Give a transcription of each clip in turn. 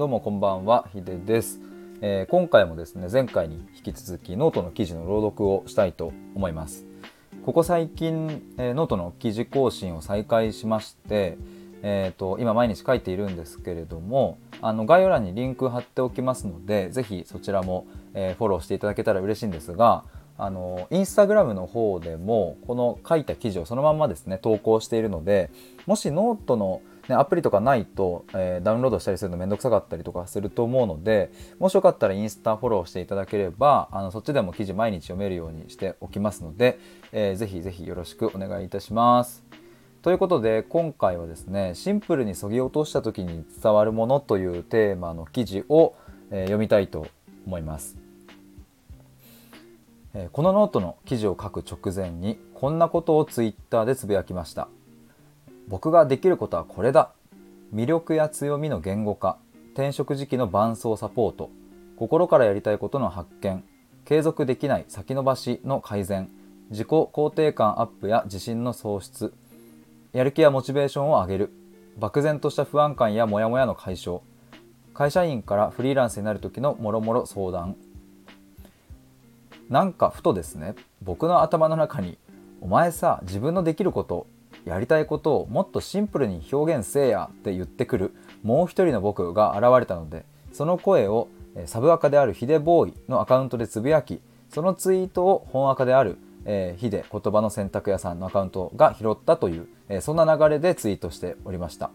どうもこんばんは、ひでです、えー、今回もですね、前回に引き続きノートの記事の朗読をしたいと思います。ここ最近、えー、ノートの記事更新を再開しまして、えーと、今毎日書いているんですけれどもあの概要欄にリンク貼っておきますのでぜひそちらも、えー、フォローしていただけたら嬉しいんですがあのインスタグラムの方でもこの書いた記事をそのままですね投稿しているのでもしノートの、ね、アプリとかないと、えー、ダウンロードしたりするのめんどくさかったりとかすると思うのでもしよかったらインスタフォローしていただければあのそっちでも記事毎日読めるようにしておきますので、えー、ぜひぜひよろしくお願いいたします。ということで今回はですねシンプルに削ぎ落とした時に伝わるものというテーマの記事を、えー、読みたいと思います。えこのノートの記事を書く直前にこんなことをツイッターでつぶやきました僕ができることはこれだ。魅力や強みの言語化。転職時期の伴走サポート。心からやりたいことの発見。継続できない先延ばしの改善。自己肯定感アップや自信の喪失。やる気やモチベーションを上げる。漠然とした不安感やモヤモヤの解消。会社員からフリーランスになる時のもろもろ相談。なんかふとですね僕の頭の中に「お前さ自分のできることやりたいことをもっとシンプルに表現せえや」って言ってくるもう一人の僕が現れたのでその声をサブアカであるヒデボーイのアカウントでつぶやきそのツイートを本アカである、えー、ヒデ言葉の選択屋さんのアカウントが拾ったという、えー、そんな流れでツイートしておりました。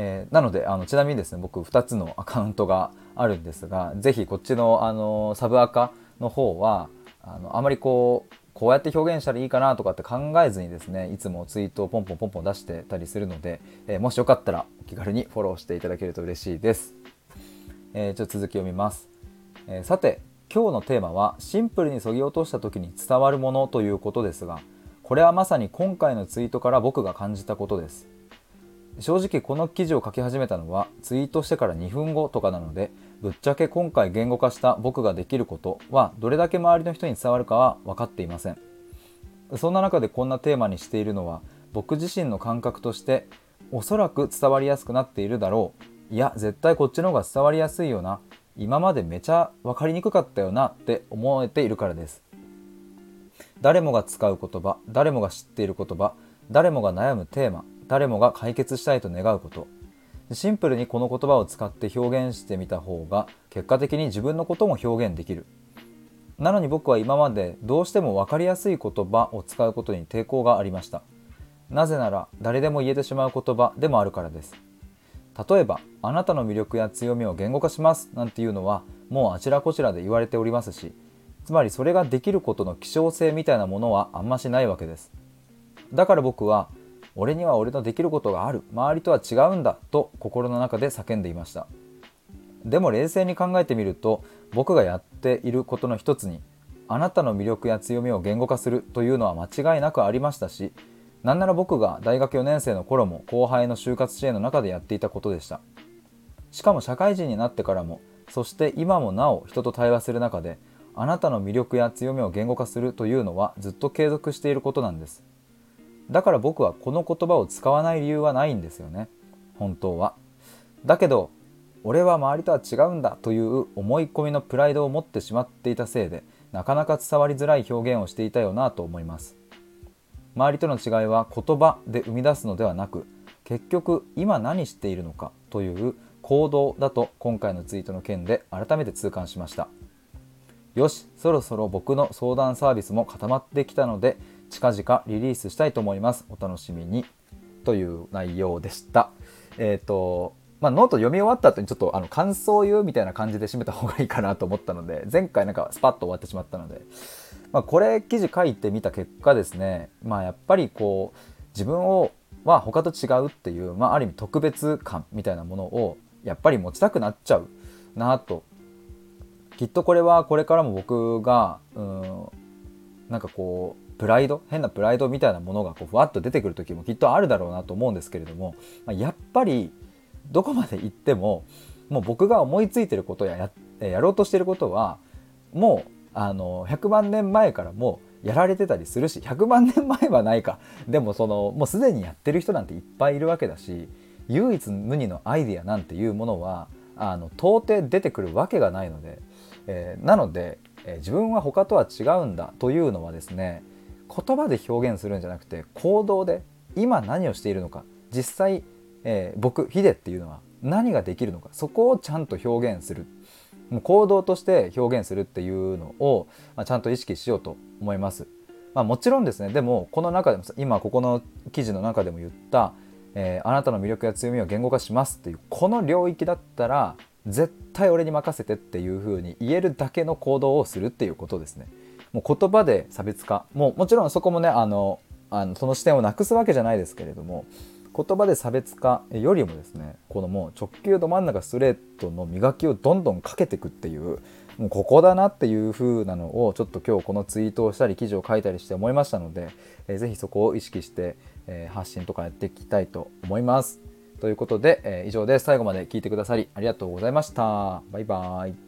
えー、なのであのちなみにですね僕2つのアカウントがあるんですが是非こっちのあのサブアカの方はあのあまりこうこうやって表現したらいいかなとかって考えずにですねいつもツイートをポンポンポンポン出してたりするので、えー、もしよかったらお気軽にフォローしていただけると嬉しいです。えー、ちょっと続き読みます、えー、さて今日のテーマはシンプルにそぎ落とした時に伝わるものということですがこれはまさに今回のツイートから僕が感じたことです。正直この記事を書き始めたのはツイートしてから2分後とかなのでぶっちゃけ今回言語化した僕ができることはどれだけ周りの人に伝わるかは分かっていません。そんな中でこんなテーマにしているのは僕自身の感覚としておそらく伝わりやすくなっているだろう。いや絶対こっちの方が伝わりやすいよな。今までめちゃ分かりにくかったよなって思えているからです。誰もが使う言葉誰もが知っている言葉誰もが悩むテーマ誰もが解決したいと願うこと。シンプルにこの言葉を使って表現してみた方が結果的に自分のことも表現できる。なのに僕は今までどうしても分かりやすい言葉を使うことに抵抗がありました。なぜなら誰でも言えてしまう言葉でもあるからです。例えばあなたの魅力や強みを言語化しますなんていうのはもうあちらこちらで言われておりますしつまりそれができることの希少性みたいなものはあんましないわけです。だから僕は俺には俺のできることがある。周りとは違うんだ。と心の中で叫んでいました。でも冷静に考えてみると僕がやっていることの一つにあなたの魅力や強みを言語化するというのは間違いなくありましたしなんなら僕が大学4年生の頃も後輩の就活支援の中でやっていたことでした。しかも社会人になってからもそして今もなお人と対話する中であなたの魅力や強みを言語化するというのはずっと継続していることなんです。だから僕はこの言葉を使わない理由はないんですよね。本当は。だけど俺は周りとは違うんだという思い込みのプライドを持ってしまっていたせいでなかなか伝わりづらい表現をしていたよなと思います。周りとの違いは言葉で生み出すのではなく結局今何しているのかという行動だと今回のツイートの件で改めて痛感しました。よしそろそろ僕の相談サービスも固まってきたので近々リリースしたいと思います。お楽しみに。という内容でした。えっ、ー、と、まあ、ノート読み終わった後にちょっとあの感想を言うみたいな感じで締めた方がいいかなと思ったので、前回なんかスパッと終わってしまったので、まあ、これ記事書いてみた結果ですね、まあ、やっぱりこう、自分をは他と違うっていう、まあ、ある意味特別感みたいなものをやっぱり持ちたくなっちゃうなときっとこれはこれからも僕がうんなんかこうプライド変なプライドみたいなものがこうふわっと出てくる時もきっとあるだろうなと思うんですけれども、まあ、やっぱりどこまで行ってももう僕が思いついてることやややろうとしてることはもうあの100万年前からもうやられてたりするし100万年前はないか。でもそのもうすでにやってる人なんていっぱいいるわけだし唯一無二のアイディアなんていうものはあの到底出てくるわけがないので、えー、なので、えー、自分は他とは違うんだというのはですね言葉で表現するんじゃなくて行動で今何をしているのか実際、えー、僕ヒデっていうのは何ができるのかそこをちゃんと表現するもう行動として表現するっていうのを、まあ、ちゃんと意識しようと思います。まあ、もちろんですねでもこの中でも今ここの記事の中でも言った、えー、あなたの魅力や強みを言語化しますっていうこの領域だったら絶対俺に任せてっていう風に言えるだけの行動をするっていうことですね。もう言葉で差別化もうもちろんそこもねあのあのその視点をなくすわけじゃないですけれども言葉で差別化よりもですねこのもう直球ど真ん中ストレートの磨きをどんどんかけていくっていうもうここだなっていう風なのをちょっと今日このツイートをしたり記事を書いたりして思いましたので、えー、ぜひそこを意識して、えー、発信とかやっていきたいと思います。ということで、えー、以上です。最後まで聞いてくださりありがとうございました。バイバーイ。